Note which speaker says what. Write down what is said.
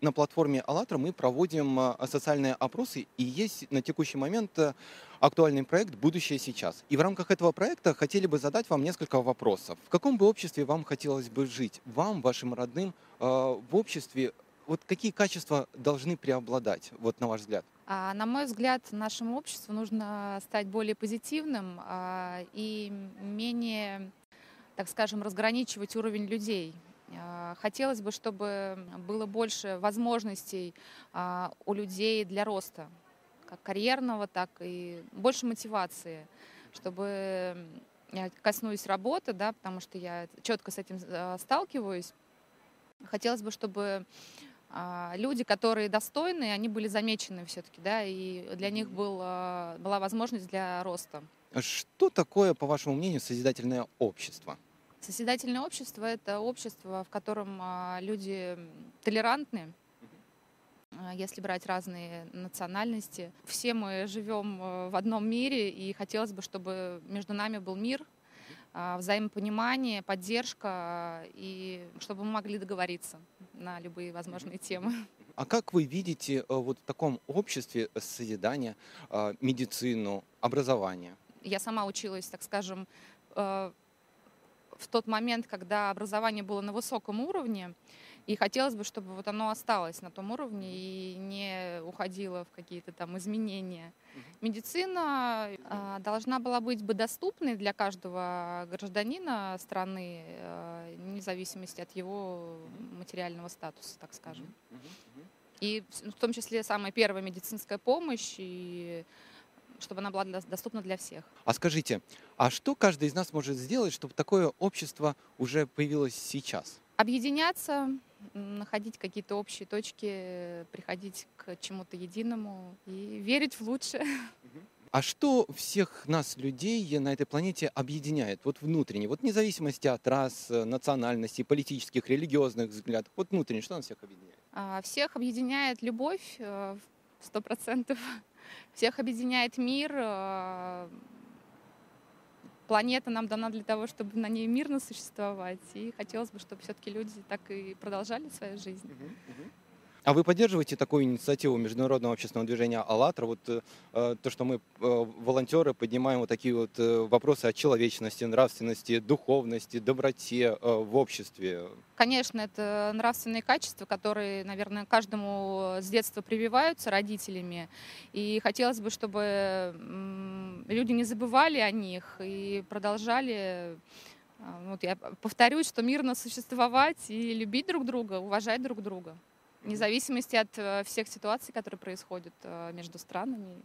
Speaker 1: на платформе «АЛЛАТРА» мы проводим а, социальные опросы, и есть на текущий момент э, актуальный проект «Будущее сейчас». И в рамках этого проекта хотели бы задать вам несколько вопросов. В каком бы обществе вам хотелось бы жить? Вам, вашим родным, э, в обществе вот какие качества должны преобладать, вот на ваш взгляд?
Speaker 2: А, На мой взгляд, нашему обществу нужно стать более позитивным а, и менее, так скажем, разграничивать уровень людей. А, Хотелось бы, чтобы было больше возможностей а, у людей для роста, как карьерного, так и больше мотивации, чтобы я коснусь работы, да, потому что я четко с этим а, сталкиваюсь. Хотелось бы, чтобы люди, которые достойны, они были замечены все-таки, да, и для них был, была возможность для роста.
Speaker 1: Что такое, по вашему мнению, созидательное общество?
Speaker 2: Созидательное общество– это общество, в котором а, люди толерантны, а, если брать разные национальности. Все мы живем э, в одном мире, и хотелось бы, чтобы между нами был мир, а, взаимопонимание, поддержка, а, и чтобы мы могли договориться на любые возможные темы.
Speaker 1: А как вы видите э, вот в таком обществе созидания а, медицину, образование?
Speaker 2: Я сама училась, так скажем, э, в тот момент, когда образование было на высоком уровне, и хотелось бы, чтобы вот оно осталось на том уровне и не уходило в какие-то там изменения. Медицина а, должна была быть бы доступной для каждого гражданина страны, э, вне зависимости от его материального статуса, так скажем. И в в том числе самая первая медицинская помощь, и чтобы она была доступна для всех.
Speaker 1: А скажите, а что каждый из нас может сделать, чтобы такое общество уже появилось сейчас?
Speaker 2: Объединяться, находить какие-то общие точки, приходить к чему-то единому и верить в лучшее.
Speaker 1: А что всех нас, людей на этой планете, объединяет? Вот внутренне, вот вне зависимости от рас, национальностей, политических, религиозных взглядов. Вот внутренне, что нас всех объединяет?
Speaker 2: А, Всех объединяет любовь, э, сто процентов. Всех объединяет мир. э, Планета нам дана для того, чтобы на ней мирно существовать. И хотелось бы, чтобы все-таки люди так и продолжали свою жизнь.
Speaker 1: А вы поддерживаете такую инициативу международного общественного движения «АЛЛАТРА»? Вот э, э, то, что мы, э, волонтеры, поднимаем вот такие вот вопросы о человечности, нравственности, духовности, доброте в обществе.
Speaker 2: Конечно, это нравственные качества, которые, наверное, каждому с детства прививаются родителями. И хотелось бы, чтобы люди не забывали о них и продолжали, вот я повторюсь, что мирно существовать и любить друг друга, уважать друг друга. Вне зависимости от э, всех ситуаций, которые происходят э, между странами.